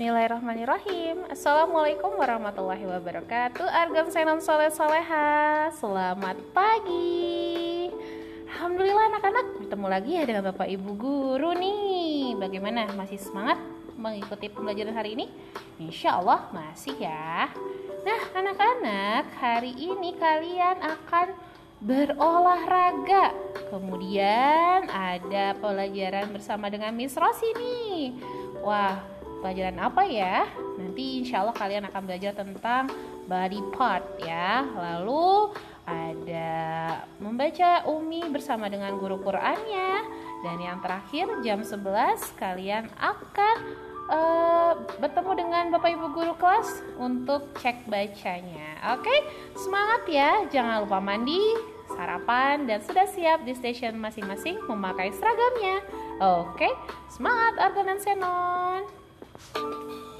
Bismillahirrahmanirrahim. Assalamualaikum warahmatullahi wabarakatuh. Argan Senon Soleh Soleha Selamat pagi. Alhamdulillah anak-anak Bertemu lagi ya dengan Bapak Ibu Guru nih. Bagaimana? Masih semangat mengikuti pembelajaran hari ini? Insya Allah masih ya. Nah anak-anak Hari ini kalian akan berolahraga. Kemudian ada pelajaran bersama dengan Miss Rosi nih. Wah pelajaran apa ya? Nanti insya Allah kalian akan belajar tentang body part ya. Lalu ada membaca Umi bersama dengan guru Qurannya. Dan yang terakhir jam 11 kalian akan uh, bertemu dengan Bapak Ibu guru kelas untuk cek bacanya. Oke, semangat ya. Jangan lupa mandi, sarapan dan sudah siap di stasiun masing-masing memakai seragamnya. Oke, semangat Argon dan Senon. ハハハ。